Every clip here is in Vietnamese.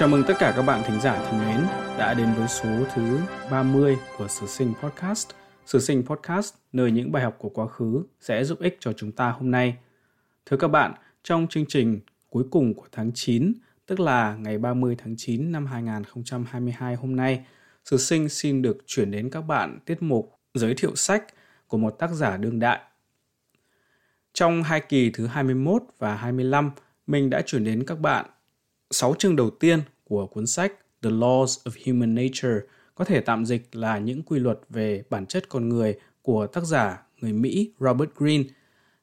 Chào mừng tất cả các bạn thính giả thân mến đã đến với số thứ 30 của Sử Sinh Podcast. Sử Sinh Podcast, nơi những bài học của quá khứ sẽ giúp ích cho chúng ta hôm nay. Thưa các bạn, trong chương trình cuối cùng của tháng 9, tức là ngày 30 tháng 9 năm 2022 hôm nay, Sử Sinh xin được chuyển đến các bạn tiết mục giới thiệu sách của một tác giả đương đại. Trong hai kỳ thứ 21 và 25, mình đã chuyển đến các bạn 6 chương đầu tiên của cuốn sách The Laws of Human Nature có thể tạm dịch là những quy luật về bản chất con người của tác giả người Mỹ Robert Greene.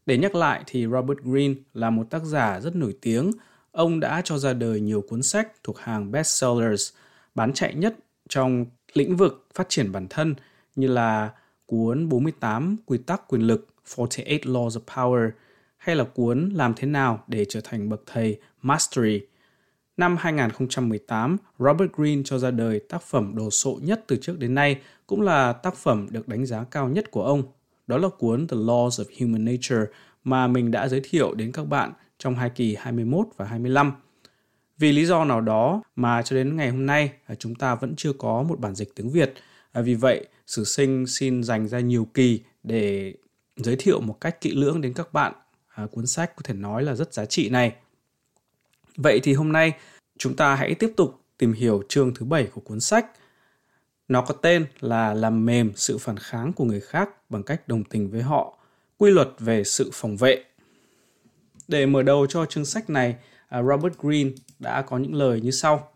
Để nhắc lại thì Robert Greene là một tác giả rất nổi tiếng. Ông đã cho ra đời nhiều cuốn sách thuộc hàng bestsellers, bán chạy nhất trong lĩnh vực phát triển bản thân như là cuốn 48 quy tắc quyền lực 48 Laws of Power, hay là cuốn Làm thế nào để trở thành bậc thầy Mastery – Năm 2018, Robert Greene cho ra đời tác phẩm đồ sộ nhất từ trước đến nay, cũng là tác phẩm được đánh giá cao nhất của ông. Đó là cuốn The Laws of Human Nature mà mình đã giới thiệu đến các bạn trong hai kỳ 21 và 25. Vì lý do nào đó mà cho đến ngày hôm nay à, chúng ta vẫn chưa có một bản dịch tiếng Việt. À, vì vậy, Sử Sinh xin dành ra nhiều kỳ để giới thiệu một cách kỹ lưỡng đến các bạn à, cuốn sách có thể nói là rất giá trị này. Vậy thì hôm nay chúng ta hãy tiếp tục tìm hiểu chương thứ bảy của cuốn sách. Nó có tên là làm mềm sự phản kháng của người khác bằng cách đồng tình với họ, quy luật về sự phòng vệ. Để mở đầu cho chương sách này, à, Robert Greene đã có những lời như sau.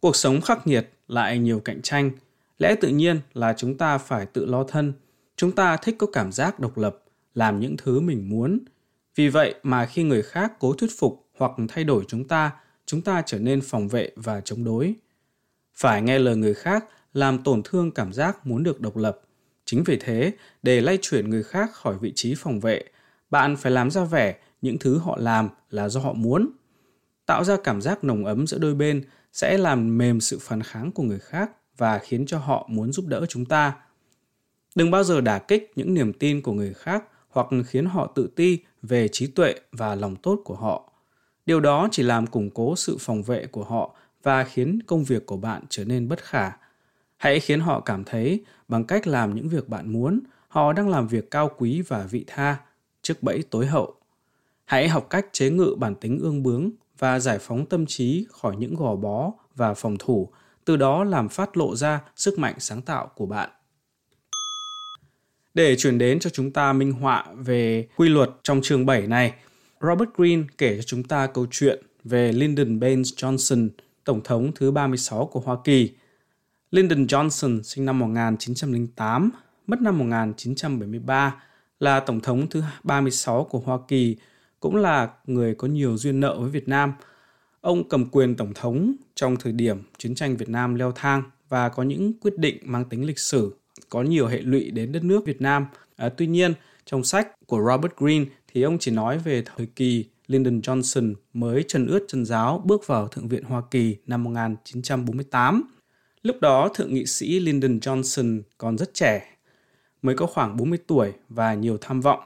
Cuộc sống khắc nghiệt lại nhiều cạnh tranh, lẽ tự nhiên là chúng ta phải tự lo thân. Chúng ta thích có cảm giác độc lập, làm những thứ mình muốn, vì vậy mà khi người khác cố thuyết phục hoặc thay đổi chúng ta, chúng ta trở nên phòng vệ và chống đối. Phải nghe lời người khác làm tổn thương cảm giác muốn được độc lập. Chính vì thế, để lay chuyển người khác khỏi vị trí phòng vệ, bạn phải làm ra vẻ những thứ họ làm là do họ muốn. Tạo ra cảm giác nồng ấm giữa đôi bên sẽ làm mềm sự phản kháng của người khác và khiến cho họ muốn giúp đỡ chúng ta. Đừng bao giờ đả kích những niềm tin của người khác hoặc khiến họ tự ti về trí tuệ và lòng tốt của họ. Điều đó chỉ làm củng cố sự phòng vệ của họ và khiến công việc của bạn trở nên bất khả. Hãy khiến họ cảm thấy bằng cách làm những việc bạn muốn, họ đang làm việc cao quý và vị tha, trước bẫy tối hậu. Hãy học cách chế ngự bản tính ương bướng và giải phóng tâm trí khỏi những gò bó và phòng thủ, từ đó làm phát lộ ra sức mạnh sáng tạo của bạn. Để chuyển đến cho chúng ta minh họa về quy luật trong chương 7 này, Robert Greene kể cho chúng ta câu chuyện về Lyndon Baines Johnson, Tổng thống thứ 36 của Hoa Kỳ. Lyndon Johnson sinh năm 1908, mất năm 1973, là Tổng thống thứ 36 của Hoa Kỳ, cũng là người có nhiều duyên nợ với Việt Nam. Ông cầm quyền Tổng thống trong thời điểm chiến tranh Việt Nam leo thang và có những quyết định mang tính lịch sử có nhiều hệ lụy đến đất nước Việt Nam. À, tuy nhiên, trong sách của Robert Greene thì ông chỉ nói về thời kỳ Lyndon Johnson mới trần ướt chân giáo bước vào Thượng viện Hoa Kỳ năm 1948. Lúc đó, Thượng nghị sĩ Lyndon Johnson còn rất trẻ, mới có khoảng 40 tuổi và nhiều tham vọng.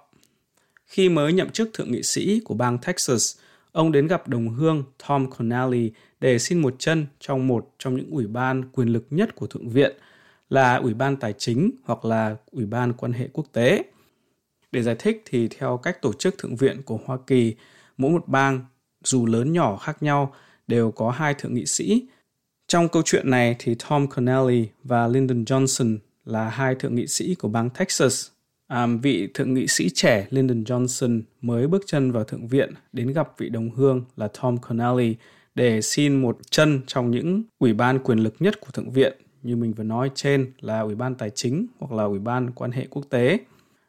Khi mới nhậm chức Thượng nghị sĩ của bang Texas, ông đến gặp đồng hương Tom Connelly để xin một chân trong một trong những ủy ban quyền lực nhất của Thượng viện – là Ủy ban Tài chính hoặc là Ủy ban Quan hệ Quốc tế. Để giải thích thì theo cách tổ chức thượng viện của Hoa Kỳ, mỗi một bang dù lớn nhỏ khác nhau đều có hai thượng nghị sĩ. Trong câu chuyện này thì Tom Connelly và Lyndon Johnson là hai thượng nghị sĩ của bang Texas. À, vị thượng nghị sĩ trẻ Lyndon Johnson mới bước chân vào thượng viện đến gặp vị đồng hương là Tom Connelly để xin một chân trong những ủy ban quyền lực nhất của thượng viện như mình vừa nói trên là Ủy ban Tài chính hoặc là Ủy ban Quan hệ Quốc tế.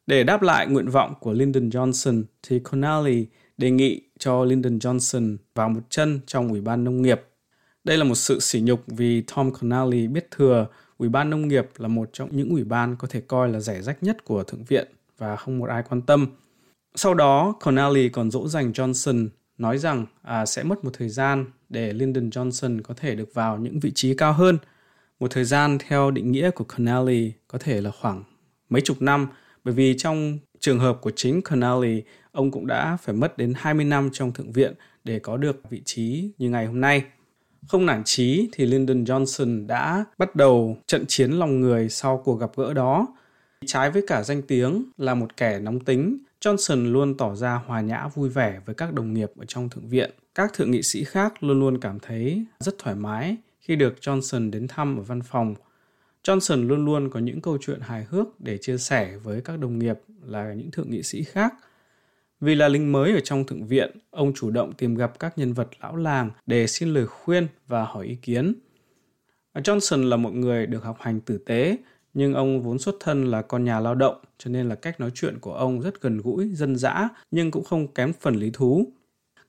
Để đáp lại nguyện vọng của Lyndon Johnson thì Connally đề nghị cho Lyndon Johnson vào một chân trong Ủy ban Nông nghiệp. Đây là một sự sỉ nhục vì Tom Connally biết thừa Ủy ban Nông nghiệp là một trong những ủy ban có thể coi là rẻ rách nhất của Thượng viện và không một ai quan tâm. Sau đó, Connally còn dỗ dành Johnson nói rằng à, sẽ mất một thời gian để Lyndon Johnson có thể được vào những vị trí cao hơn – một thời gian theo định nghĩa của Connelly có thể là khoảng mấy chục năm bởi vì trong trường hợp của chính Connelly, ông cũng đã phải mất đến 20 năm trong thượng viện để có được vị trí như ngày hôm nay. Không nản chí thì Lyndon Johnson đã bắt đầu trận chiến lòng người sau cuộc gặp gỡ đó. Trái với cả danh tiếng là một kẻ nóng tính, Johnson luôn tỏ ra hòa nhã vui vẻ với các đồng nghiệp ở trong thượng viện. Các thượng nghị sĩ khác luôn luôn cảm thấy rất thoải mái khi được Johnson đến thăm ở văn phòng. Johnson luôn luôn có những câu chuyện hài hước để chia sẻ với các đồng nghiệp là những thượng nghị sĩ khác. Vì là lính mới ở trong thượng viện, ông chủ động tìm gặp các nhân vật lão làng để xin lời khuyên và hỏi ý kiến. Johnson là một người được học hành tử tế, nhưng ông vốn xuất thân là con nhà lao động, cho nên là cách nói chuyện của ông rất gần gũi, dân dã, nhưng cũng không kém phần lý thú.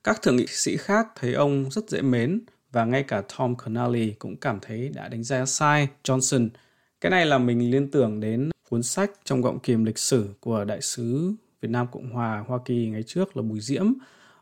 Các thượng nghị sĩ khác thấy ông rất dễ mến, và ngay cả Tom Connelly cũng cảm thấy đã đánh giá sai Johnson. Cái này là mình liên tưởng đến cuốn sách trong gọng kiềm lịch sử của đại sứ Việt Nam Cộng hòa Hoa Kỳ ngày trước là Bùi Diễm.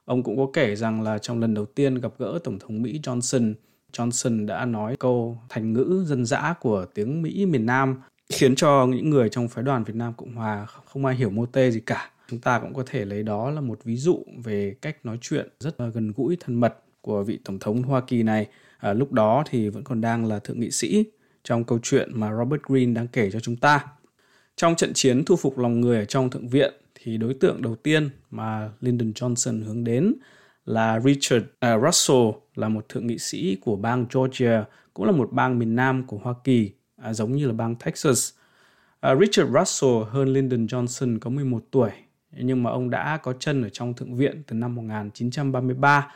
Ông cũng có kể rằng là trong lần đầu tiên gặp gỡ Tổng thống Mỹ Johnson, Johnson đã nói câu thành ngữ dân dã của tiếng Mỹ miền Nam khiến cho những người trong phái đoàn Việt Nam Cộng Hòa không ai hiểu mô tê gì cả. Chúng ta cũng có thể lấy đó là một ví dụ về cách nói chuyện rất là gần gũi thân mật của vị tổng thống Hoa Kỳ này. À, lúc đó thì vẫn còn đang là thượng nghị sĩ trong câu chuyện mà Robert Greene đang kể cho chúng ta. Trong trận chiến thu phục lòng người ở trong thượng viện thì đối tượng đầu tiên mà Lyndon Johnson hướng đến là Richard uh, Russell là một thượng nghị sĩ của bang Georgia, cũng là một bang miền Nam của Hoa Kỳ, à, giống như là bang Texas. Uh, Richard Russell hơn Lyndon Johnson có 11 tuổi, nhưng mà ông đã có chân ở trong thượng viện từ năm 1933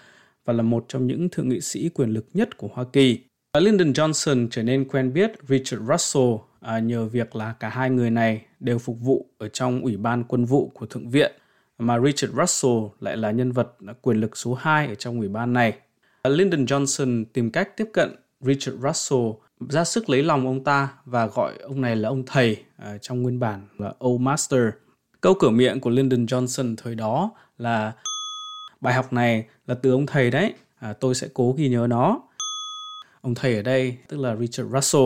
và là một trong những thượng nghị sĩ quyền lực nhất của Hoa Kỳ. Lyndon Johnson trở nên quen biết Richard Russell à, nhờ việc là cả hai người này đều phục vụ ở trong Ủy ban quân vụ của Thượng viện mà Richard Russell lại là nhân vật quyền lực số 2 ở trong ủy ban này. Lyndon Johnson tìm cách tiếp cận Richard Russell ra sức lấy lòng ông ta và gọi ông này là ông thầy à, trong nguyên bản là Old Master. Câu cửa miệng của Lyndon Johnson thời đó là bài học này là từ ông thầy đấy, à, tôi sẽ cố ghi nhớ nó. Ông thầy ở đây tức là Richard Russell.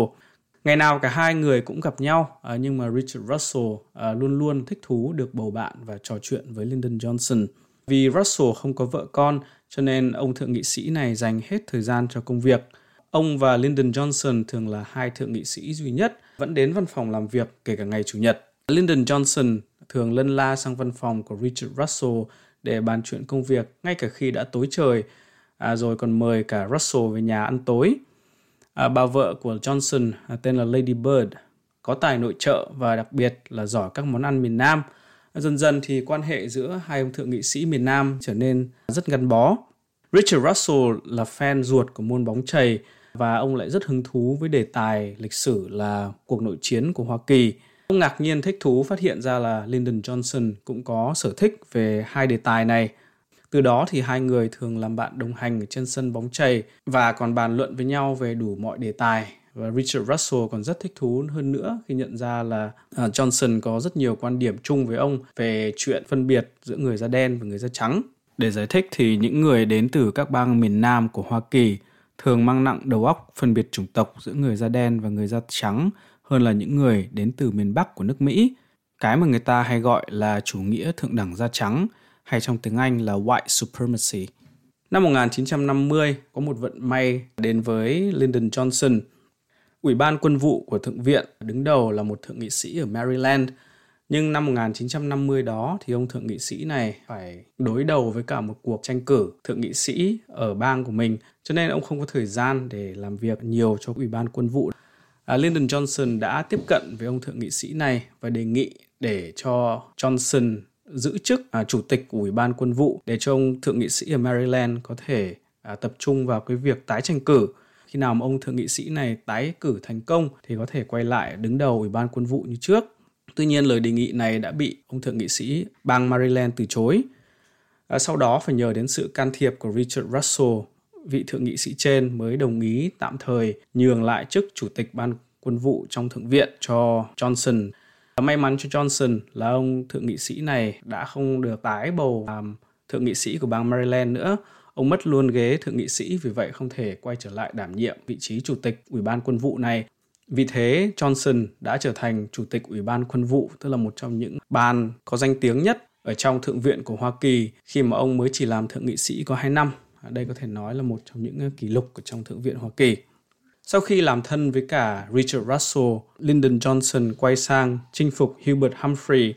Ngày nào cả hai người cũng gặp nhau, à, nhưng mà Richard Russell à, luôn luôn thích thú được bầu bạn và trò chuyện với Lyndon Johnson. Vì Russell không có vợ con, cho nên ông thượng nghị sĩ này dành hết thời gian cho công việc. Ông và Lyndon Johnson thường là hai thượng nghị sĩ duy nhất vẫn đến văn phòng làm việc kể cả ngày Chủ nhật. Lyndon Johnson thường lân la sang văn phòng của Richard Russell để bàn chuyện công việc ngay cả khi đã tối trời, à, rồi còn mời cả Russell về nhà ăn tối. À, bà vợ của Johnson à, tên là Lady Bird, có tài nội trợ và đặc biệt là giỏi các món ăn miền Nam. Dần dần thì quan hệ giữa hai ông thượng nghị sĩ miền Nam trở nên rất gắn bó. Richard Russell là fan ruột của môn bóng chày và ông lại rất hứng thú với đề tài lịch sử là cuộc nội chiến của Hoa Kỳ. Ông ngạc nhiên thích thú phát hiện ra là Lyndon Johnson cũng có sở thích về hai đề tài này. Từ đó thì hai người thường làm bạn đồng hành trên sân bóng chày và còn bàn luận với nhau về đủ mọi đề tài. Và Richard Russell còn rất thích thú hơn nữa khi nhận ra là à, Johnson có rất nhiều quan điểm chung với ông về chuyện phân biệt giữa người da đen và người da trắng. Để giải thích thì những người đến từ các bang miền Nam của Hoa Kỳ thường mang nặng đầu óc phân biệt chủng tộc giữa người da đen và người da trắng hơn là những người đến từ miền Bắc của nước Mỹ. Cái mà người ta hay gọi là chủ nghĩa thượng đẳng da trắng hay trong tiếng Anh là white supremacy. Năm 1950, có một vận may đến với Lyndon Johnson. Ủy ban quân vụ của Thượng viện đứng đầu là một thượng nghị sĩ ở Maryland. Nhưng năm 1950 đó thì ông thượng nghị sĩ này phải đối đầu với cả một cuộc tranh cử thượng nghị sĩ ở bang của mình. Cho nên ông không có thời gian để làm việc nhiều cho Ủy ban quân vụ à, Lyndon Johnson đã tiếp cận với ông thượng nghị sĩ này và đề nghị để cho Johnson giữ chức à, chủ tịch của Ủy ban quân vụ để cho ông thượng nghị sĩ ở Maryland có thể à, tập trung vào cái việc tái tranh cử. Khi nào mà ông thượng nghị sĩ này tái cử thành công thì có thể quay lại đứng đầu Ủy ban quân vụ như trước. Tuy nhiên lời đề nghị này đã bị ông thượng nghị sĩ bang Maryland từ chối. À, sau đó phải nhờ đến sự can thiệp của Richard Russell vị thượng nghị sĩ trên mới đồng ý tạm thời nhường lại chức chủ tịch ban quân vụ trong thượng viện cho Johnson. May mắn cho Johnson là ông thượng nghị sĩ này đã không được tái bầu làm thượng nghị sĩ của bang Maryland nữa. Ông mất luôn ghế thượng nghị sĩ vì vậy không thể quay trở lại đảm nhiệm vị trí chủ tịch Ủy ban quân vụ này. Vì thế, Johnson đã trở thành chủ tịch Ủy ban quân vụ, tức là một trong những ban có danh tiếng nhất ở trong Thượng viện của Hoa Kỳ khi mà ông mới chỉ làm thượng nghị sĩ có 2 năm. À, đây có thể nói là một trong những ờ, kỷ lục của trong Thượng viện Hoa Kỳ. Sau khi làm thân với cả Richard Russell, Lyndon Johnson quay sang chinh phục Hubert Humphrey.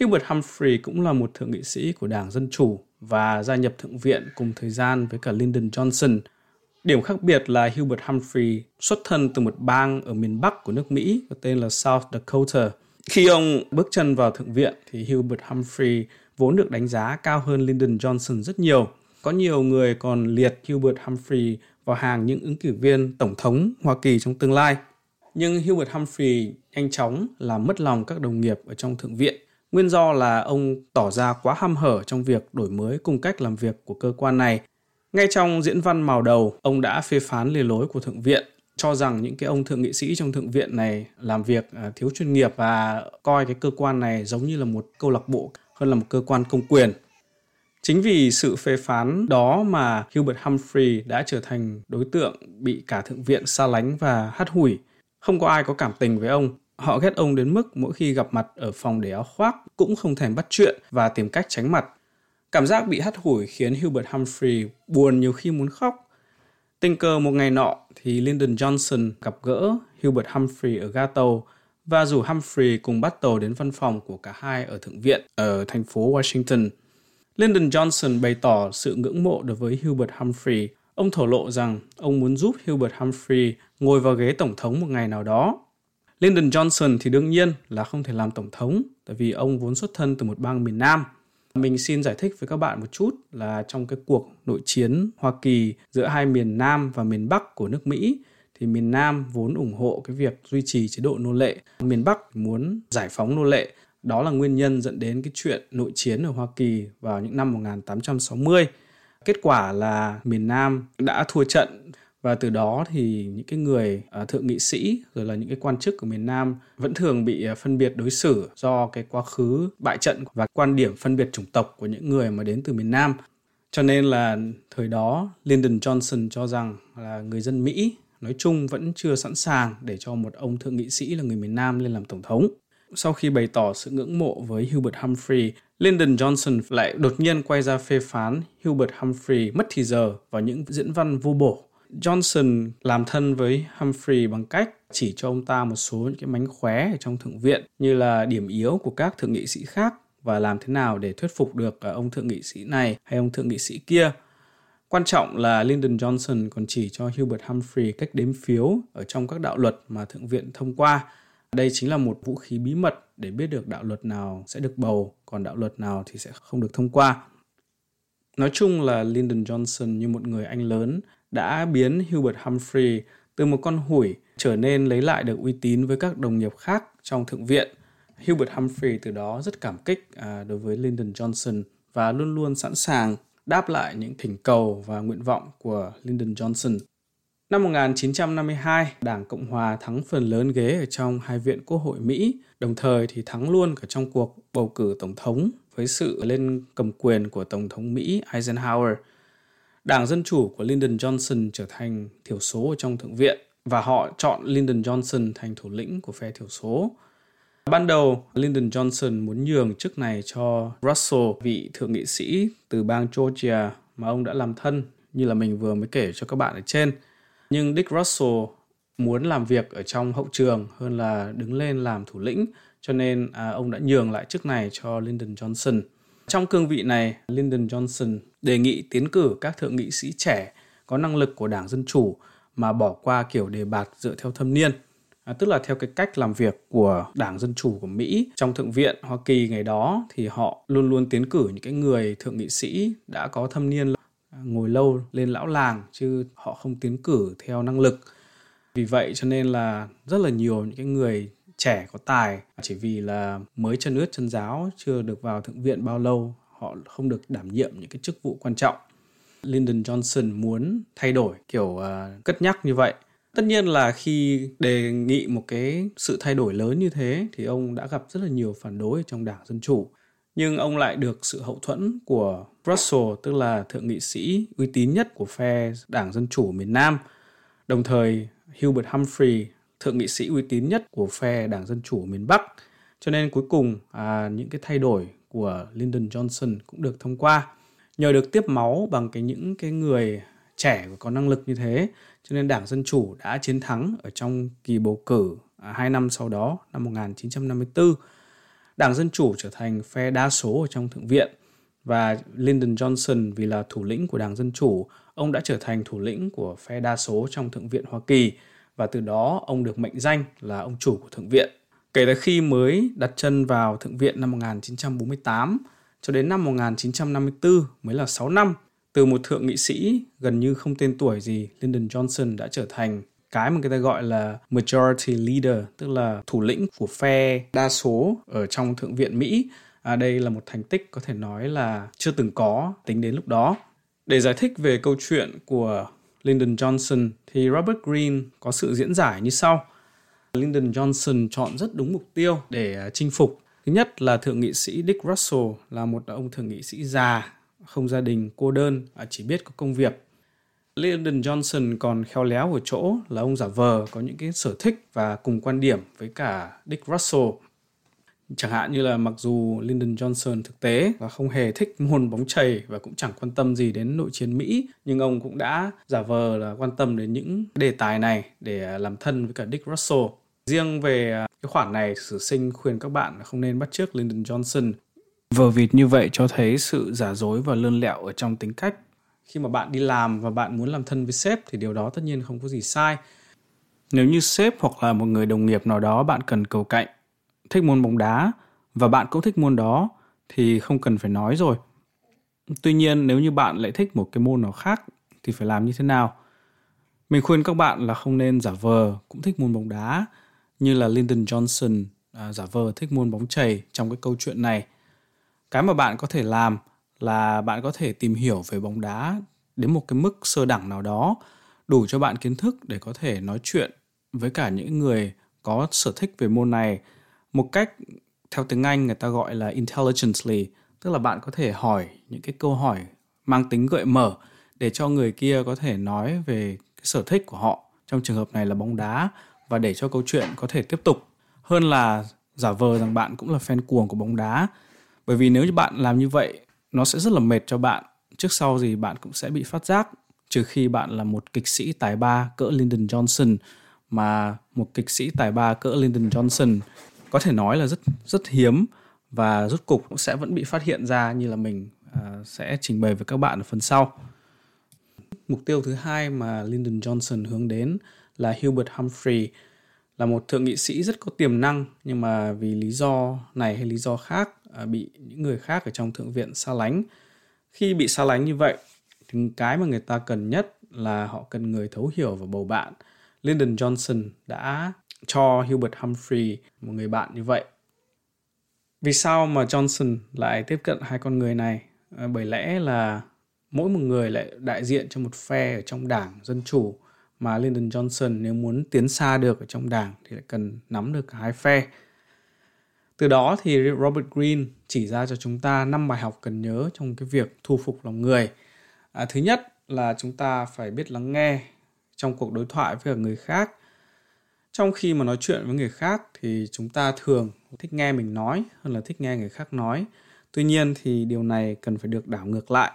Hubert Humphrey cũng là một thượng nghị sĩ của Đảng Dân Chủ và gia nhập Thượng viện cùng thời gian với cả Lyndon Johnson. Điểm khác biệt là Hubert Humphrey xuất thân từ một bang ở miền Bắc của nước Mỹ có tên là South Dakota. Khi ông bước chân vào Thượng viện thì Hubert Humphrey vốn được đánh giá cao hơn Lyndon Johnson rất nhiều. Có nhiều người còn liệt Hubert Humphrey vào hàng những ứng cử viên tổng thống Hoa Kỳ trong tương lai. Nhưng Hubert Humphrey nhanh chóng làm mất lòng các đồng nghiệp ở trong Thượng viện. Nguyên do là ông tỏ ra quá ham hở trong việc đổi mới cung cách làm việc của cơ quan này. Ngay trong diễn văn màu đầu, ông đã phê phán lề lối của Thượng viện, cho rằng những cái ông thượng nghị sĩ trong Thượng viện này làm việc à, thiếu chuyên nghiệp và coi cái cơ quan này giống như là một câu lạc bộ hơn là một cơ quan công quyền. Chính vì sự phê phán đó mà Hubert Humphrey đã trở thành đối tượng bị cả thượng viện xa lánh và hắt hủi. Không có ai có cảm tình với ông. Họ ghét ông đến mức mỗi khi gặp mặt ở phòng để áo khoác cũng không thèm bắt chuyện và tìm cách tránh mặt. Cảm giác bị hắt hủi khiến Hubert Humphrey buồn nhiều khi muốn khóc. Tình cờ một ngày nọ thì Lyndon Johnson gặp gỡ Hubert Humphrey ở ga tàu và rủ Humphrey cùng bắt tàu đến văn phòng của cả hai ở Thượng viện ở thành phố Washington – Lyndon Johnson bày tỏ sự ngưỡng mộ đối với Hubert Humphrey. Ông thổ lộ rằng ông muốn giúp Hubert Humphrey ngồi vào ghế tổng thống một ngày nào đó. Lyndon Johnson thì đương nhiên là không thể làm tổng thống, tại vì ông vốn xuất thân từ một bang miền Nam. Mình xin giải thích với các bạn một chút là trong cái cuộc nội chiến Hoa Kỳ giữa hai miền Nam và miền Bắc của nước Mỹ thì miền Nam vốn ủng hộ cái việc duy trì chế độ nô lệ, miền Bắc muốn giải phóng nô lệ đó là nguyên nhân dẫn đến cái chuyện nội chiến ở Hoa Kỳ vào những năm 1860. Kết quả là miền Nam đã thua trận và từ đó thì những cái người à, thượng nghị sĩ rồi là những cái quan chức của miền Nam vẫn thường bị à, phân biệt đối xử do cái quá khứ bại trận và quan điểm phân biệt chủng tộc của những người mà đến từ miền Nam. Cho nên là thời đó, Lyndon Johnson cho rằng là người dân Mỹ nói chung vẫn chưa sẵn sàng để cho một ông thượng nghị sĩ là người miền Nam lên làm tổng thống sau khi bày tỏ sự ngưỡng mộ với Hubert Humphrey, Lyndon Johnson lại đột nhiên quay ra phê phán Hubert Humphrey mất thì giờ vào những diễn văn vô bổ. Johnson làm thân với Humphrey bằng cách chỉ cho ông ta một số những cái mánh khóe ở trong thượng viện như là điểm yếu của các thượng nghị sĩ khác và làm thế nào để thuyết phục được à, ông thượng nghị sĩ này hay ông thượng nghị sĩ kia. Quan trọng là Lyndon Johnson còn chỉ cho Hubert Humphrey cách đếm phiếu ở trong các đạo luật mà thượng viện thông qua đây chính là một vũ khí bí mật để biết được đạo luật nào sẽ được bầu, còn đạo luật nào thì sẽ không được thông qua. Nói chung là Lyndon Johnson như một người anh lớn đã biến Hubert Humphrey từ một con hủi trở nên lấy lại được uy tín với các đồng nghiệp khác trong thượng viện. Hubert Humphrey từ đó rất cảm kích à, đối với Lyndon Johnson và luôn luôn sẵn sàng đáp lại những thỉnh cầu và nguyện vọng của Lyndon Johnson. Năm 1952, Đảng Cộng Hòa thắng phần lớn ghế ở trong hai viện Quốc hội Mỹ, đồng thời thì thắng luôn cả trong cuộc bầu cử tổng thống với sự lên cầm quyền của Tổng thống Mỹ Eisenhower. Đảng Dân Chủ của Lyndon Johnson trở thành thiểu số ở trong Thượng viện và họ chọn Lyndon Johnson thành thủ lĩnh của phe thiểu số. Ban đầu, Lyndon Johnson muốn nhường chức này cho Russell, vị thượng nghị sĩ từ bang Georgia mà ông đã làm thân như là mình vừa mới kể cho các bạn ở trên – nhưng Dick Russell muốn làm việc ở trong hậu trường hơn là đứng lên làm thủ lĩnh cho nên à, ông đã nhường lại chức này cho Lyndon Johnson. Trong cương vị này, Lyndon Johnson đề nghị tiến cử các thượng nghị sĩ trẻ có năng lực của Đảng Dân Chủ mà bỏ qua kiểu đề bạt dựa theo thâm niên. À, tức là theo cái cách làm việc của Đảng Dân Chủ của Mỹ trong Thượng viện Hoa Kỳ ngày đó thì họ luôn luôn tiến cử những cái người thượng nghị sĩ đã có thâm niên ngồi lâu lên lão làng chứ họ không tiến cử theo năng lực. Vì vậy cho nên là rất là nhiều những cái người trẻ có tài chỉ vì là mới chân ướt chân giáo chưa được vào thượng viện bao lâu họ không được đảm nhiệm những cái chức vụ quan trọng. Lyndon Johnson muốn thay đổi kiểu uh, cất nhắc như vậy. Tất nhiên là khi đề nghị một cái sự thay đổi lớn như thế thì ông đã gặp rất là nhiều phản đối trong đảng dân chủ nhưng ông lại được sự hậu thuẫn của Russell, tức là thượng nghị sĩ uy tín nhất của phe Đảng Dân Chủ miền Nam. Đồng thời, Hubert Humphrey, thượng nghị sĩ uy tín nhất của phe Đảng Dân Chủ miền Bắc. Cho nên cuối cùng à, những cái thay đổi của Lyndon Johnson cũng được thông qua. Nhờ được tiếp máu bằng cái những cái người trẻ và có năng lực như thế, cho nên Đảng Dân Chủ đã chiến thắng ở trong kỳ bầu cử à, hai năm sau đó, năm 1954. Đảng Dân Chủ trở thành phe đa số ở trong Thượng viện và Lyndon Johnson vì là thủ lĩnh của Đảng Dân Chủ, ông đã trở thành thủ lĩnh của phe đa số trong Thượng viện Hoa Kỳ và từ đó ông được mệnh danh là ông chủ của Thượng viện. Kể từ khi mới đặt chân vào Thượng viện năm 1948 cho đến năm 1954 mới là 6 năm, từ một thượng nghị sĩ gần như không tên tuổi gì, Lyndon Johnson đã trở thành cái mà người ta gọi là majority leader, tức là thủ lĩnh của phe đa số ở trong Thượng viện Mỹ. À, đây là một thành tích có thể nói là chưa từng có tính đến lúc đó. Để giải thích về câu chuyện của Lyndon Johnson thì Robert Greene có sự diễn giải như sau. Lyndon Johnson chọn rất đúng mục tiêu để à, chinh phục. Thứ nhất là thượng nghị sĩ Dick Russell là một ông thượng nghị sĩ già, không gia đình, cô đơn, à, chỉ biết có công việc. Lyndon Johnson còn khéo léo ở chỗ là ông giả vờ có những cái sở thích và cùng quan điểm với cả Dick Russell Chẳng hạn như là mặc dù Lyndon Johnson thực tế và không hề thích môn bóng chày và cũng chẳng quan tâm gì đến nội chiến Mỹ, nhưng ông cũng đã giả vờ là quan tâm đến những đề tài này để làm thân với cả Dick Russell. Riêng về à, cái khoản này, sử sinh khuyên các bạn không nên bắt chước Lyndon Johnson. Vờ vịt như vậy cho thấy sự giả dối và lươn lẹo ở trong tính cách. Khi mà bạn đi làm và bạn muốn làm thân với sếp thì điều đó tất nhiên không có gì sai. Nếu như sếp hoặc là một người đồng nghiệp nào đó bạn cần cầu cạnh thích môn bóng đá và bạn cũng thích môn đó thì không cần phải nói rồi. Tuy nhiên nếu như bạn lại thích một cái môn nào khác thì phải làm như thế nào? Mình khuyên các bạn là không nên giả vờ cũng thích môn bóng đá như là Lyndon Johnson à, giả vờ thích môn bóng chày trong cái câu chuyện này. Cái mà bạn có thể làm là bạn có thể tìm hiểu về bóng đá đến một cái mức sơ đẳng nào đó đủ cho bạn kiến thức để có thể nói chuyện với cả những người có sở thích về môn này một cách theo tiếng Anh người ta gọi là intelligently, tức là bạn có thể hỏi những cái câu hỏi mang tính gợi mở để cho người kia có thể nói về cái sở thích của họ. Trong trường hợp này là bóng đá và để cho câu chuyện có thể tiếp tục. Hơn là giả vờ rằng bạn cũng là fan cuồng của bóng đá. Bởi vì nếu như bạn làm như vậy nó sẽ rất là mệt cho bạn trước sau gì bạn cũng sẽ bị phát giác trừ khi bạn là một kịch sĩ tài ba cỡ Lyndon Johnson mà một kịch sĩ tài ba cỡ Lyndon Johnson có thể nói là rất rất hiếm và rốt cục cũng sẽ vẫn bị phát hiện ra như là mình uh, sẽ trình bày với các bạn ở phần sau. Mục tiêu thứ hai mà Lyndon Johnson hướng đến là Hubert Humphrey là một thượng nghị sĩ rất có tiềm năng nhưng mà vì lý do này hay lý do khác À, bị những người khác ở trong thượng viện xa lánh. Khi bị xa lánh như vậy thì cái mà người ta cần nhất là họ cần người thấu hiểu và bầu bạn. Lyndon Johnson đã cho Hubert Humphrey, một người bạn như vậy. Vì sao mà Johnson lại tiếp cận hai con người này? À, bởi lẽ là mỗi một người lại đại diện cho một phe ở trong đảng Dân Chủ mà Lyndon Johnson nếu muốn tiến xa được ở trong đảng thì lại cần nắm được cả hai phe. Từ đó thì Robert Greene chỉ ra cho chúng ta năm bài học cần nhớ trong cái việc thu phục lòng người. À, thứ nhất là chúng ta phải biết lắng nghe trong cuộc đối thoại với người khác. Trong khi mà nói chuyện với người khác thì chúng ta thường thích nghe mình nói hơn là thích nghe người khác nói. Tuy nhiên thì điều này cần phải được đảo ngược lại.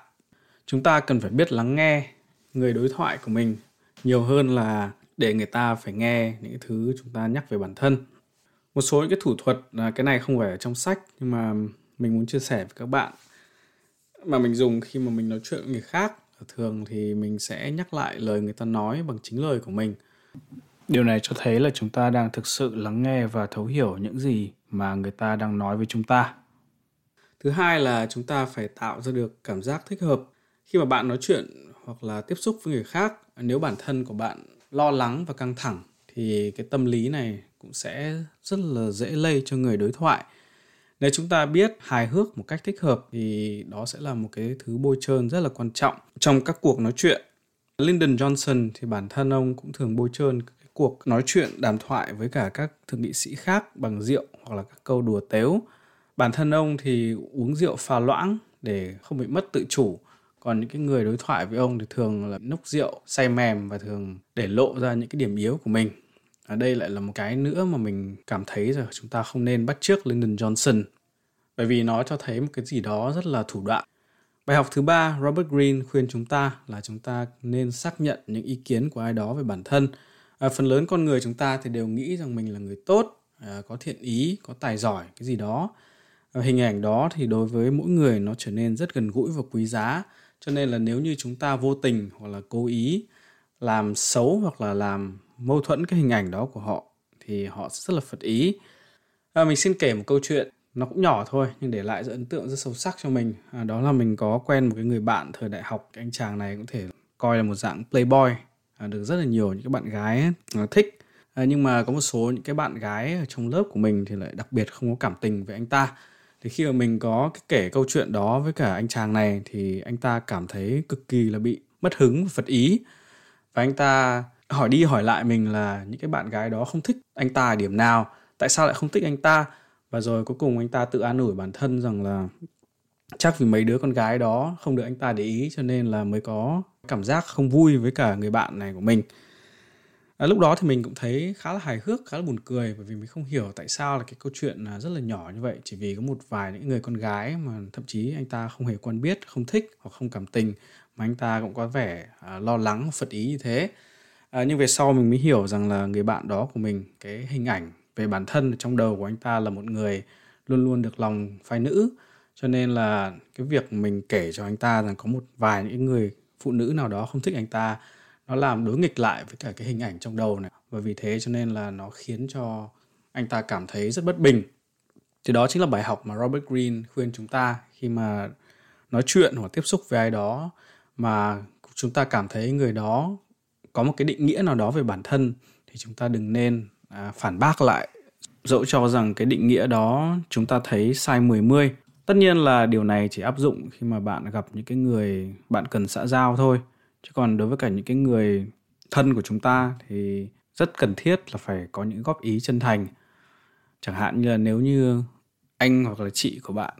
Chúng ta cần phải biết lắng nghe người đối thoại của mình nhiều hơn là để người ta phải nghe những thứ chúng ta nhắc về bản thân một số những cái thủ thuật là cái này không phải ở trong sách nhưng mà mình muốn chia sẻ với các bạn. Mà mình dùng khi mà mình nói chuyện với người khác thường thì mình sẽ nhắc lại lời người ta nói bằng chính lời của mình. Điều này cho thấy là chúng ta đang thực sự lắng nghe và thấu hiểu những gì mà người ta đang nói với chúng ta. Thứ hai là chúng ta phải tạo ra được cảm giác thích hợp. Khi mà bạn nói chuyện hoặc là tiếp xúc với người khác nếu bản thân của bạn lo lắng và căng thẳng thì cái tâm lý này cũng sẽ rất là dễ lây cho người đối thoại nếu chúng ta biết hài hước một cách thích hợp thì đó sẽ là một cái thứ bôi trơn rất là quan trọng trong các cuộc nói chuyện Lyndon Johnson thì bản thân ông cũng thường bôi trơn cuộc nói chuyện đàm thoại với cả các thượng nghị sĩ khác bằng rượu hoặc là các câu đùa tếu. Bản thân ông thì uống rượu pha loãng để không bị mất tự chủ. Còn những cái người đối thoại với ông thì thường là nốc rượu, say mềm và thường để lộ ra những cái điểm yếu của mình. Ở đây lại là một cái nữa mà mình cảm thấy rằng chúng ta không nên bắt chước Lyndon Johnson. bởi vì nó cho thấy một cái gì đó rất là thủ đoạn. Bài học thứ ba, Robert Greene khuyên chúng ta là chúng ta nên xác nhận những ý kiến của ai đó về bản thân. À, phần lớn con người chúng ta thì đều nghĩ rằng mình là người tốt, à, có thiện ý, có tài giỏi, cái gì đó. À, hình ảnh đó thì đối với mỗi người nó trở nên rất gần gũi và quý giá. Cho nên là nếu như chúng ta vô tình hoặc là cố ý làm xấu hoặc là làm mâu thuẫn cái hình ảnh đó của họ thì họ rất là phật ý. À, mình xin kể một câu chuyện nó cũng nhỏ thôi nhưng để lại rất ấn tượng rất sâu sắc cho mình. À, đó là mình có quen một cái người bạn thời đại học anh chàng này cũng thể coi là một dạng playboy. À, được rất là nhiều những cái bạn gái ấy, thích. À, nhưng mà có một số những cái bạn gái ở trong lớp của mình thì lại đặc biệt không có cảm tình với anh ta. Thì khi mà mình có cái kể câu chuyện đó với cả anh chàng này thì anh ta cảm thấy cực kỳ là bị mất hứng và phật ý. Và anh ta hỏi đi hỏi lại mình là những cái bạn gái đó không thích anh ta ở điểm nào tại sao lại không thích anh ta? Và rồi cuối cùng anh ta tự an ủi bản thân rằng là chắc vì mấy đứa con gái đó không được anh ta để ý cho nên là mới có cảm giác không vui với cả người bạn này của mình. À, lúc đó thì mình cũng thấy khá là hài hước khá là buồn cười bởi vì mình không hiểu tại sao là cái câu chuyện à, rất là nhỏ như vậy chỉ vì có một vài những người con gái mà thậm chí anh ta không hề quen biết không thích hoặc không cảm tình mà anh ta cũng có vẻ à, lo lắng phật ý như thế à, nhưng về sau mình mới hiểu rằng là người bạn đó của mình cái hình ảnh về bản thân trong đầu của anh ta là một người luôn luôn được lòng phái nữ. Cho nên là cái việc mình kể cho anh ta rằng có một vài những người phụ nữ nào đó không thích anh ta nó làm đối nghịch lại với cả cái hình ảnh trong đầu này. Và vì thế cho nên là nó khiến cho anh ta cảm thấy rất bất bình. Thì đó chính là bài học mà Robert Greene khuyên chúng ta khi mà nói chuyện hoặc tiếp xúc với ai đó mà chúng ta cảm thấy người đó có một cái định nghĩa nào đó về bản thân thì chúng ta đừng nên à, phản bác lại dẫu cho rằng cái định nghĩa đó chúng ta thấy sai 10 mươi. Tất nhiên là điều này chỉ áp dụng khi mà bạn gặp những cái người bạn cần xã giao thôi. Chứ còn đối với cả những cái người thân của chúng ta thì rất cần thiết là phải có những góp ý chân thành. Chẳng hạn như là nếu như anh hoặc là chị của bạn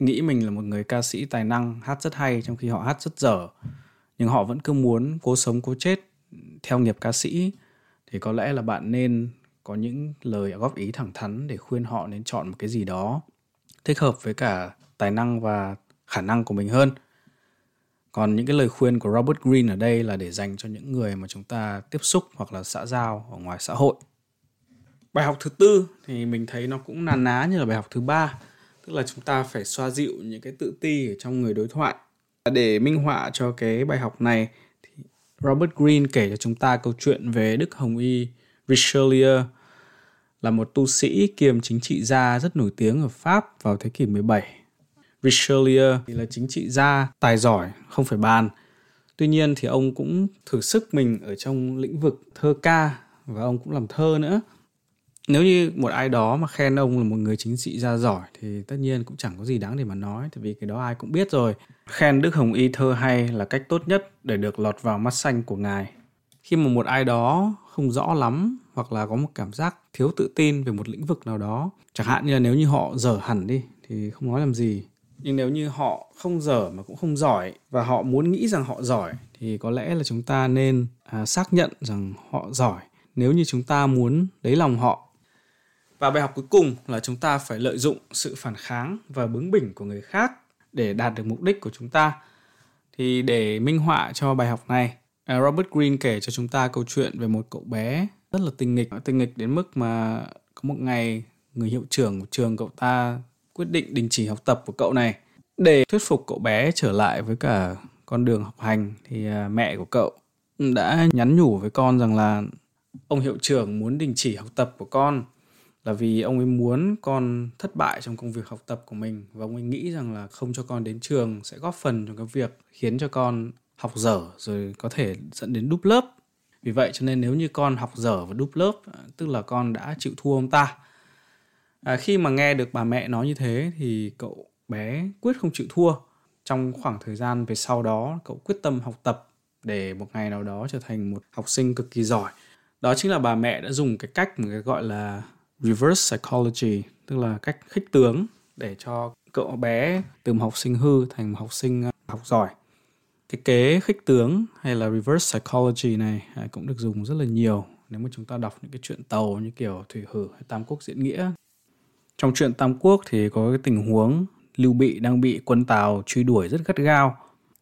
nghĩ mình là một người ca sĩ tài năng hát rất hay trong khi họ hát rất dở nhưng họ vẫn cứ muốn cố sống cố chết theo nghiệp ca sĩ, thì có lẽ là bạn nên có những lời góp ý thẳng thắn để khuyên họ nên chọn một cái gì đó thích hợp với cả tài năng và khả năng của mình hơn. Còn những cái lời khuyên của Robert Greene ở đây là để dành cho những người mà chúng ta tiếp xúc hoặc là xã giao ở ngoài xã hội. Bài học thứ tư thì mình thấy nó cũng nà ná như là bài học thứ ba, tức là chúng ta phải xoa dịu những cái tự ti ở trong người đối thoại. Để minh họa cho cái bài học này thì Robert Greene kể cho chúng ta câu chuyện về Đức Hồng Y Richelieu là một tu sĩ kiêm chính trị gia rất nổi tiếng ở Pháp vào thế kỷ 17. Richelieu thì là chính trị gia tài giỏi, không phải bàn. Tuy nhiên thì ông cũng thử sức mình ở trong lĩnh vực thơ ca và ông cũng làm thơ nữa. Nếu như một ai đó mà khen ông là một người chính trị gia giỏi thì tất nhiên cũng chẳng có gì đáng để mà nói, tại vì cái đó ai cũng biết rồi. Khen Đức Hồng Y thơ hay là cách tốt nhất để được lọt vào mắt xanh của ngài. Khi mà một ai đó không rõ lắm hoặc là có một cảm giác thiếu tự tin về một lĩnh vực nào đó chẳng hạn như là nếu như họ dở hẳn đi thì không nói làm gì nhưng nếu như họ không dở mà cũng không giỏi và họ muốn nghĩ rằng họ giỏi thì có lẽ là chúng ta nên à, xác nhận rằng họ giỏi nếu như chúng ta muốn lấy lòng họ và bài học cuối cùng là chúng ta phải lợi dụng sự phản kháng và bướng bỉnh của người khác để đạt được mục đích của chúng ta. Thì để minh họa cho bài học này Robert Greene kể cho chúng ta câu chuyện về một cậu bé rất là tinh nghịch, tinh nghịch đến mức mà có một ngày người hiệu trưởng của trường cậu ta quyết định đình chỉ học tập của cậu này. Để thuyết phục cậu bé trở lại với cả con đường học hành thì à, mẹ của cậu đã nhắn nhủ với con rằng là ông hiệu trưởng muốn đình chỉ học tập của con là vì ông ấy muốn con thất bại trong công việc học tập của mình và ông ấy nghĩ rằng là không cho con đến trường sẽ góp phần trong cái việc khiến cho con học dở rồi có thể dẫn đến đúp lớp. Vì vậy cho nên nếu như con học dở và đúp lớp à, tức là con đã chịu thua ông ta. À, khi mà nghe được bà mẹ nói như thế thì cậu bé quyết không chịu thua. Trong khoảng thời gian về sau đó cậu quyết tâm học tập để một ngày nào đó trở thành một học sinh cực kỳ giỏi. Đó chính là bà mẹ đã dùng cái cách mà cái gọi là reverse psychology tức là cách khích tướng để cho cậu bé từ một học sinh hư thành một học sinh ờ, học giỏi cái kế khích tướng hay là reverse psychology này à, cũng được dùng rất là nhiều nếu mà chúng ta đọc những cái chuyện tàu như kiểu thủy hử hay tam quốc diễn nghĩa Trong chuyện Tam Quốc thì có cái tình huống Lưu Bị đang bị quân tàu truy đuổi rất gắt gao.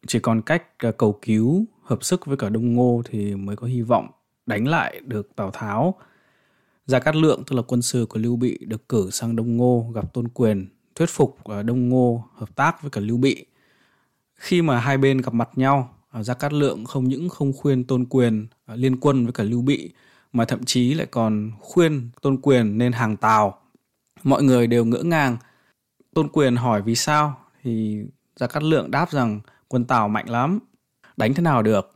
Chỉ còn cách ờ, cầu cứu, hợp sức với cả Đông Ngô thì mới có hy vọng đánh lại được Tào Tháo. Gia Cát Lượng tức là quân sư của Lưu Bị được cử sang Đông Ngô gặp Tôn Quyền, thuyết phục Đông Ngô hợp tác với cả Lưu Bị. Khi mà hai bên gặp mặt nhau, à, Gia Cát Lượng không những không khuyên Tôn Quyền à, liên quân với cả Lưu Bị mà thậm chí lại còn khuyên Tôn Quyền nên hàng Tào. Mọi người đều ngỡ ngàng. Tôn quyền hỏi vì sao thì gia cát lượng đáp rằng quân tào mạnh lắm. Đánh thế nào được?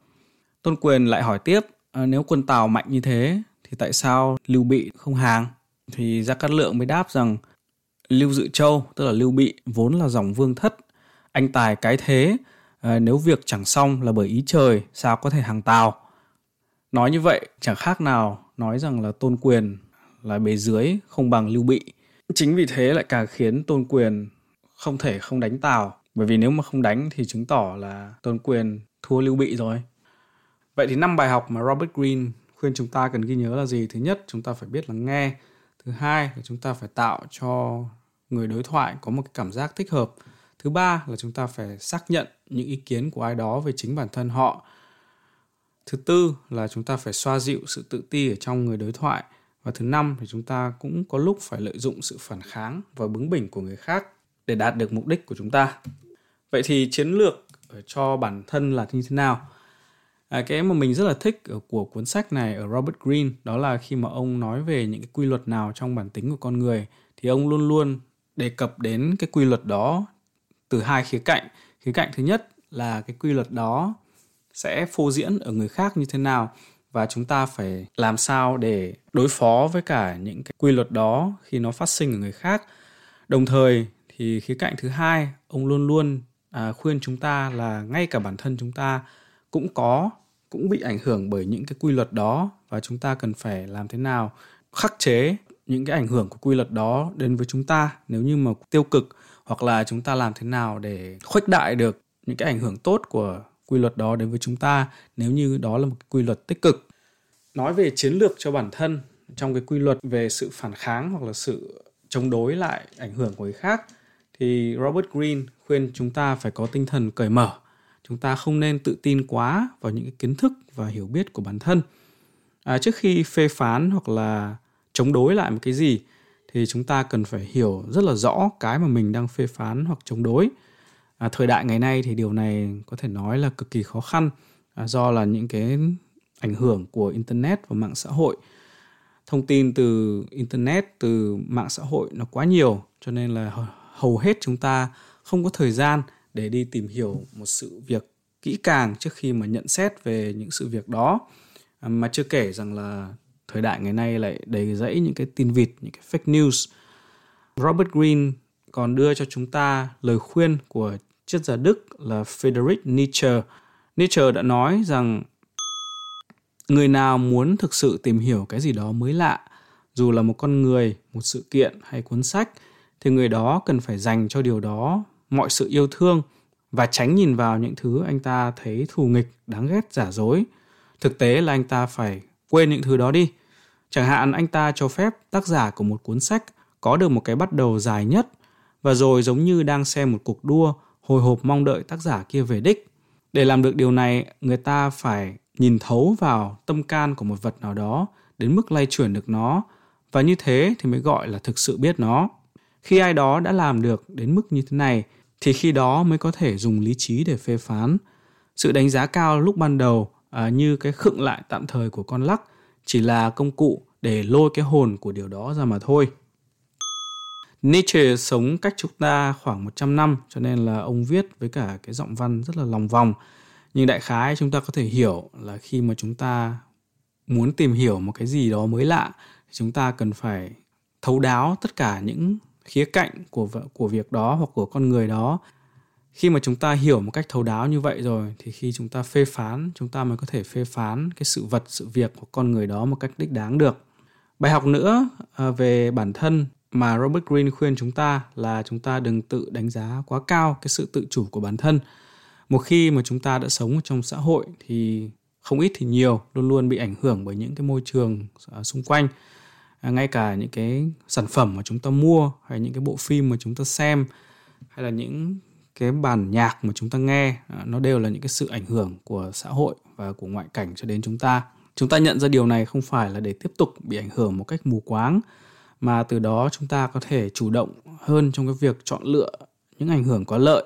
Tôn quyền lại hỏi tiếp à, nếu quân tào mạnh như thế thì tại sao lưu bị không hàng? Thì gia cát lượng mới đáp rằng lưu dự châu tức là lưu bị vốn là dòng vương thất anh tài cái thế à, nếu việc chẳng xong là bởi ý trời sao có thể hàng tào? Nói như vậy chẳng khác nào nói rằng là tôn quyền là bề dưới không bằng lưu bị. Chính vì thế lại càng khiến tôn quyền không thể không đánh tào. Bởi vì nếu mà không đánh thì chứng tỏ là tôn quyền thua lưu bị rồi. Vậy thì năm bài học mà robert greene khuyên chúng ta cần ghi nhớ là gì? Thứ nhất, chúng ta phải biết lắng nghe. Thứ hai là chúng ta phải tạo cho người đối thoại có một cái cảm giác thích hợp. Thứ ba là chúng ta phải xác nhận những ý kiến của ai đó về chính bản thân họ. Thứ tư là chúng ta phải xoa dịu sự tự ti ở trong người đối thoại. Và thứ năm thì chúng ta cũng có lúc phải lợi dụng sự phản kháng và bướng bỉnh của người khác để đạt được mục đích của chúng ta. Vậy thì chiến lược cho bản thân là như thế nào? À, cái mà mình rất là thích ở của cuốn sách này ở Robert Greene đó là khi mà ông nói về những cái quy luật nào trong bản tính của con người thì ông luôn luôn đề cập đến cái quy luật đó từ hai khía cạnh. Khía cạnh thứ nhất là cái quy luật đó sẽ phô diễn ở người khác như thế nào và chúng ta phải làm sao để đối phó với cả những cái quy luật đó khi nó phát sinh ở người khác. Đồng thời thì khía cạnh thứ hai ông luôn luôn à, khuyên chúng ta là ngay cả bản thân chúng ta cũng có cũng bị ảnh hưởng bởi những cái quy luật đó và chúng ta cần phải làm thế nào khắc chế những cái ảnh hưởng của quy luật đó đến với chúng ta nếu như mà tiêu cực hoặc là chúng ta làm thế nào để khuếch đại được những cái ảnh hưởng tốt của quy luật đó đến với chúng ta nếu như đó là một cái quy luật tích cực. Nói về chiến lược cho bản thân trong cái quy luật về sự phản kháng hoặc là sự chống đối lại ảnh hưởng của người khác thì Robert Greene khuyên chúng ta phải có tinh thần cởi mở chúng ta không nên tự tin quá vào những cái kiến thức và hiểu biết của bản thân. À, trước khi phê phán hoặc là chống đối lại một cái gì thì chúng ta cần phải hiểu rất là rõ cái mà mình đang phê phán hoặc chống đối. À, thời đại ngày nay thì điều này có thể nói là cực kỳ khó khăn à, do là những cái ảnh hưởng của internet và mạng xã hội. Thông tin từ internet từ mạng xã hội nó quá nhiều cho nên là hầu hết chúng ta không có thời gian để đi tìm hiểu một sự việc kỹ càng trước khi mà nhận xét về những sự việc đó à, mà chưa kể rằng là thời đại ngày nay lại đầy rẫy những cái tin vịt những cái fake news Robert Greene còn đưa cho chúng ta lời khuyên của triết gia Đức là Friedrich Nietzsche. Nietzsche đã nói rằng người nào muốn thực sự tìm hiểu cái gì đó mới lạ, dù là một con người, một sự kiện hay cuốn sách, thì người đó cần phải dành cho điều đó mọi sự yêu thương và tránh nhìn vào những thứ anh ta thấy thù nghịch, đáng ghét, giả dối. Thực tế là anh ta phải quên những thứ đó đi. Chẳng hạn anh ta cho phép tác giả của một cuốn sách có được một cái bắt đầu dài nhất và rồi giống như đang xem một cuộc đua hồi hộp mong đợi tác giả kia về đích. Để làm được điều này, người ta phải nhìn thấu vào tâm can của một vật nào đó đến mức lay chuyển được nó và như thế thì mới gọi là thực sự biết nó. Khi ai đó đã làm được đến mức như thế này thì khi đó mới có thể dùng lý trí để phê phán. Sự đánh giá cao lúc ban đầu à, như cái khựng lại tạm thời của con lắc chỉ là công cụ để lôi cái hồn của điều đó ra mà thôi. Nietzsche sống cách chúng ta khoảng 100 năm cho nên là ông viết với cả cái giọng văn rất là lòng vòng. Nhưng đại khái chúng ta có thể hiểu là khi mà chúng ta muốn tìm hiểu một cái gì đó mới lạ thì chúng ta cần phải thấu đáo tất cả những khía cạnh của của việc đó hoặc của con người đó. Khi mà chúng ta hiểu một cách thấu đáo như vậy rồi thì khi chúng ta phê phán, chúng ta mới có thể phê phán cái sự vật, sự việc của con người đó một cách đích đáng được. Bài học nữa à, về bản thân mà Robert Green khuyên chúng ta là chúng ta đừng tự đánh giá quá cao cái sự tự chủ của bản thân. Một khi mà chúng ta đã sống trong xã hội thì không ít thì nhiều luôn luôn bị ảnh hưởng bởi những cái môi trường à, xung quanh. À, ngay cả những cái sản phẩm mà chúng ta mua hay những cái bộ phim mà chúng ta xem hay là những cái bản nhạc mà chúng ta nghe à, nó đều là những cái sự ảnh hưởng của xã hội và của ngoại cảnh cho đến chúng ta. Chúng ta nhận ra điều này không phải là để tiếp tục bị ảnh hưởng một cách mù quáng mà từ đó chúng ta có thể chủ động hơn trong cái việc chọn lựa những ảnh hưởng có lợi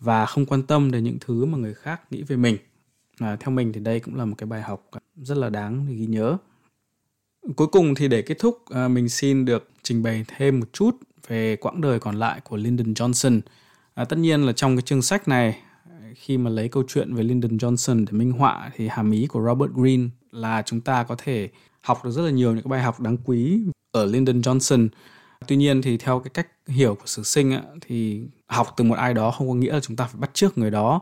và không quan tâm đến những thứ mà người khác nghĩ về mình. À, theo mình thì đây cũng là một cái bài học rất là đáng để ghi nhớ cuối cùng thì để kết thúc à, mình xin được trình bày thêm một chút về quãng đời còn lại của Lyndon Johnson à, tất nhiên là trong cái chương sách này khi mà lấy câu chuyện về Lyndon Johnson để minh họa thì hàm ý của Robert Greene là chúng ta có thể học được rất là nhiều những cái bài học đáng quý ở Lyndon Johnson. Tuy nhiên thì theo cái cách hiểu của sử sinh á, thì học từ một ai đó không có nghĩa là chúng ta phải bắt chước người đó.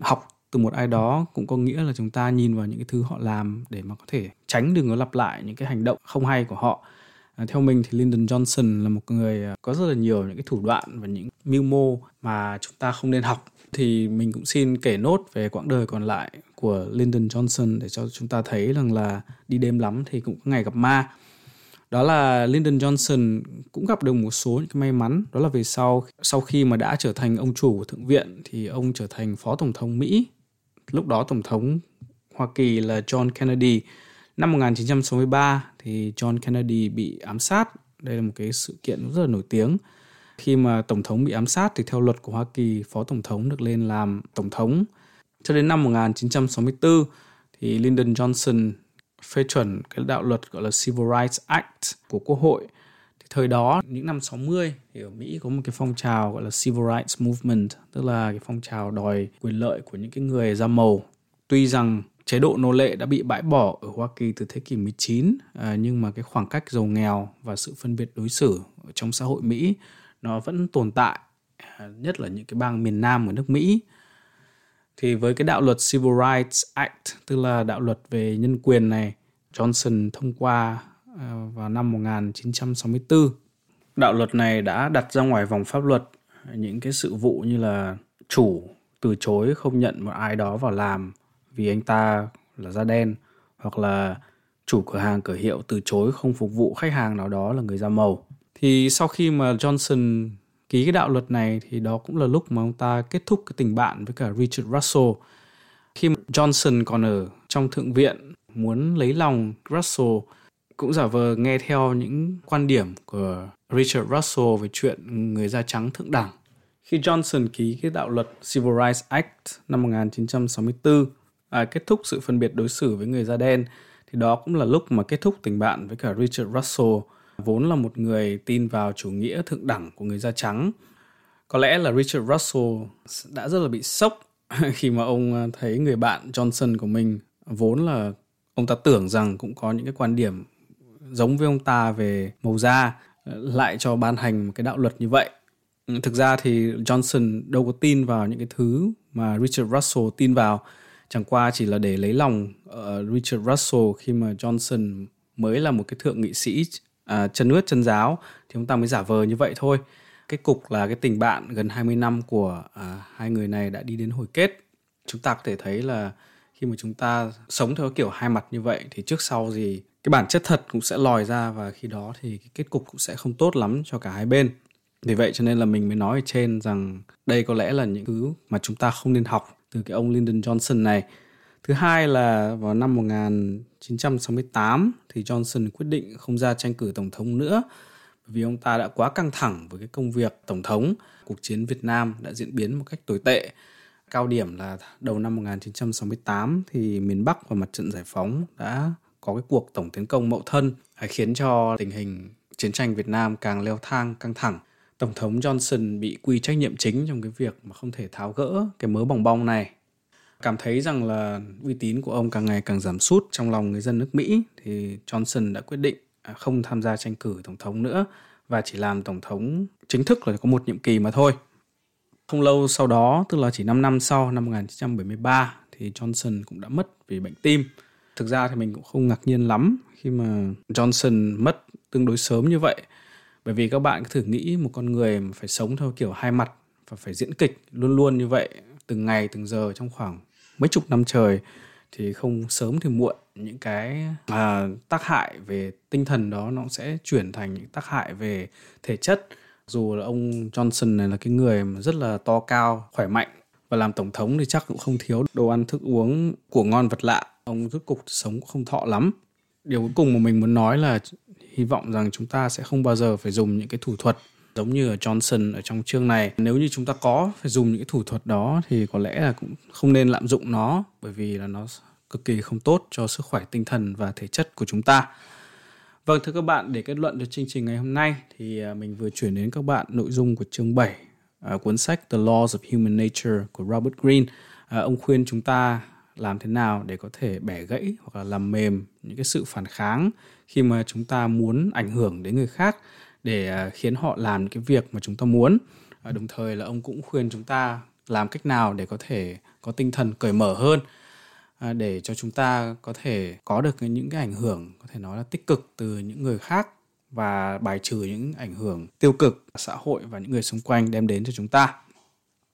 Học từ một ai đó cũng có nghĩa là chúng ta nhìn vào những cái thứ họ làm để mà có thể tránh đừng có lặp lại những cái hành động không hay của họ. À, theo mình thì Lyndon Johnson là một người à, có rất là nhiều những cái thủ đoạn và những mưu mô mà chúng ta không nên học thì mình cũng xin kể nốt về quãng đời còn lại của Lyndon Johnson để cho chúng ta thấy rằng là đi đêm lắm thì cũng có ngày gặp ma. Đó là Lyndon Johnson cũng gặp được một số những cái may mắn, đó là về sau sau khi mà đã trở thành ông chủ của thượng viện thì ông trở thành phó tổng thống Mỹ. Lúc đó tổng thống Hoa Kỳ là John Kennedy. Năm 1963 thì John Kennedy bị ám sát. Đây là một cái sự kiện rất là nổi tiếng khi mà tổng thống bị ám sát thì theo luật của Hoa Kỳ, phó tổng thống được lên làm tổng thống. Cho đến năm 1964 thì Lyndon Johnson phê chuẩn cái đạo luật gọi là Civil Rights Act của Quốc hội. Thời đó, những năm 60 thì ở Mỹ có một cái phong trào gọi là Civil Rights Movement, tức là cái phong trào đòi quyền lợi của những cái người da màu. Tuy rằng chế độ nô lệ đã bị bãi bỏ ở Hoa Kỳ từ thế kỷ 19, à, nhưng mà cái khoảng cách giàu nghèo và sự phân biệt đối xử ở trong xã hội Mỹ nó vẫn tồn tại à, nhất là những cái bang miền Nam của nước Mỹ thì với cái đạo luật Civil Rights Act tức là đạo luật về nhân quyền này Johnson thông qua À, vào năm 1964 đạo luật này đã đặt ra ngoài vòng pháp luật những cái sự vụ như là chủ từ chối không nhận một ai đó vào làm vì anh ta là da đen, hoặc là chủ cửa hàng cửa hiệu từ chối không phục vụ khách hàng nào đó là người da màu thì sau khi mà Johnson ký cái đạo luật này thì đó cũng là lúc mà ông ta kết thúc cái tình bạn với cả Richard Russell. Khi Johnson còn ở trong thượng viện, muốn lấy lòng Russell cũng giả vờ nghe theo những quan điểm của Richard Russell về chuyện người da trắng thượng đẳng. Khi Johnson ký cái đạo luật Civil Rights Act năm 1964 à, kết thúc sự phân biệt đối xử với người da đen thì đó cũng là lúc mà kết thúc tình bạn với cả Richard Russell vốn là một người tin vào chủ nghĩa thượng đẳng của người da trắng. Có lẽ là Richard Russell đã rất là bị sốc khi mà ông thấy người bạn Johnson của mình vốn là ông ta tưởng rằng cũng có những cái quan điểm giống với ông ta về màu da lại cho ban hành một cái đạo luật như vậy. Thực ra thì Johnson đâu có tin vào những cái thứ mà Richard Russell tin vào. Chẳng qua chỉ là để lấy lòng uh, Richard Russell khi mà Johnson mới là một cái thượng nghị sĩ uh, chân ướt chân giáo thì ông ta mới giả vờ như vậy thôi cái cục là cái tình bạn gần 20 năm của uh, hai người này đã đi đến hồi kết chúng ta có thể thấy là khi mà chúng ta sống theo kiểu hai mặt như vậy thì trước sau gì cái bản chất thật cũng sẽ lòi ra và khi đó thì cái kết cục cũng sẽ không tốt lắm cho cả hai bên vì vậy cho nên là mình mới nói ở trên rằng đây có lẽ là những thứ mà chúng ta không nên học từ cái ông Lyndon Johnson này Thứ hai là vào năm 1968 thì Johnson quyết định không ra tranh cử tổng thống nữa vì ông ta đã quá căng thẳng với cái công việc tổng thống. Cuộc chiến Việt Nam đã diễn biến một cách tồi tệ. Cao điểm là đầu năm 1968 thì miền Bắc và mặt trận giải phóng đã có cái cuộc tổng tiến công mậu thân khiến cho tình hình chiến tranh Việt Nam càng leo thang căng thẳng. Tổng thống Johnson bị quy trách nhiệm chính trong cái việc mà không thể tháo gỡ cái mớ bong bong này cảm thấy rằng là uy tín của ông càng ngày càng giảm sút trong lòng người dân nước Mỹ thì Johnson đã quyết định à, không tham gia tranh cử tổng thống nữa và chỉ làm tổng thống chính thức là có một nhiệm kỳ mà thôi. Không lâu sau đó, tức là chỉ 5 năm sau, năm 1973 thì Johnson cũng đã mất vì bệnh tim. Thực ra thì mình cũng không ngạc nhiên lắm khi mà Johnson mất tương đối sớm như vậy. Bởi vì các bạn thử nghĩ một con người mà phải sống theo kiểu hai mặt và phải diễn kịch luôn luôn như vậy từng ngày từng giờ trong khoảng mấy chục năm trời thì không sớm thì muộn những cái à, tác hại về tinh thần đó nó sẽ chuyển thành những tác hại về thể chất dù là ông Johnson này là cái người mà rất là to cao khỏe mạnh và làm tổng thống thì chắc cũng không thiếu đồ ăn thức uống của ngon vật lạ ông rốt cục sống không thọ lắm. Điều cuối cùng mà mình muốn nói là hy vọng rằng chúng ta sẽ không bao giờ phải dùng những cái thủ thuật giống như ở Johnson ở trong chương này. Nếu như chúng ta có phải dùng những cái thủ thuật đó thì có lẽ là cũng không nên lạm dụng nó bởi vì là nó cực kỳ không tốt cho sức khỏe tinh thần và thể chất của chúng ta. Vâng thưa các bạn, để kết luận được chương trình ngày hôm nay thì à, mình vừa chuyển đến các bạn nội dung của chương 7 uh, à, cuốn sách The Laws of Human Nature của Robert Greene. Uh, ông khuyên chúng ta làm thế nào để có thể bẻ gãy hoặc là làm mềm những cái sự phản kháng khi mà chúng ta muốn ảnh hưởng đến người khác để à, khiến họ làm cái việc mà chúng ta muốn. À, đồng thời là ông cũng khuyên chúng ta làm cách nào để có thể có tinh thần cởi mở hơn à, để cho chúng ta có thể có được những cái ảnh hưởng, có thể nói là tích cực từ những người khác và bài trừ những ảnh hưởng tiêu cực xã hội và những người xung quanh đem đến cho chúng ta.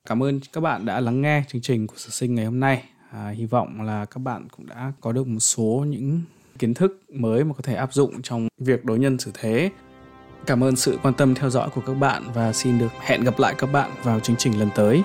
Cảm ơn các bạn đã lắng nghe chương trình của sự sinh ngày hôm nay. À, hy vọng là các bạn cũng đã có được một số những kiến thức mới mà có thể áp dụng trong việc đối nhân xử thế. Cảm ơn sự quan tâm theo dõi của các bạn và xin được hẹn gặp lại các bạn vào chương trình lần tới.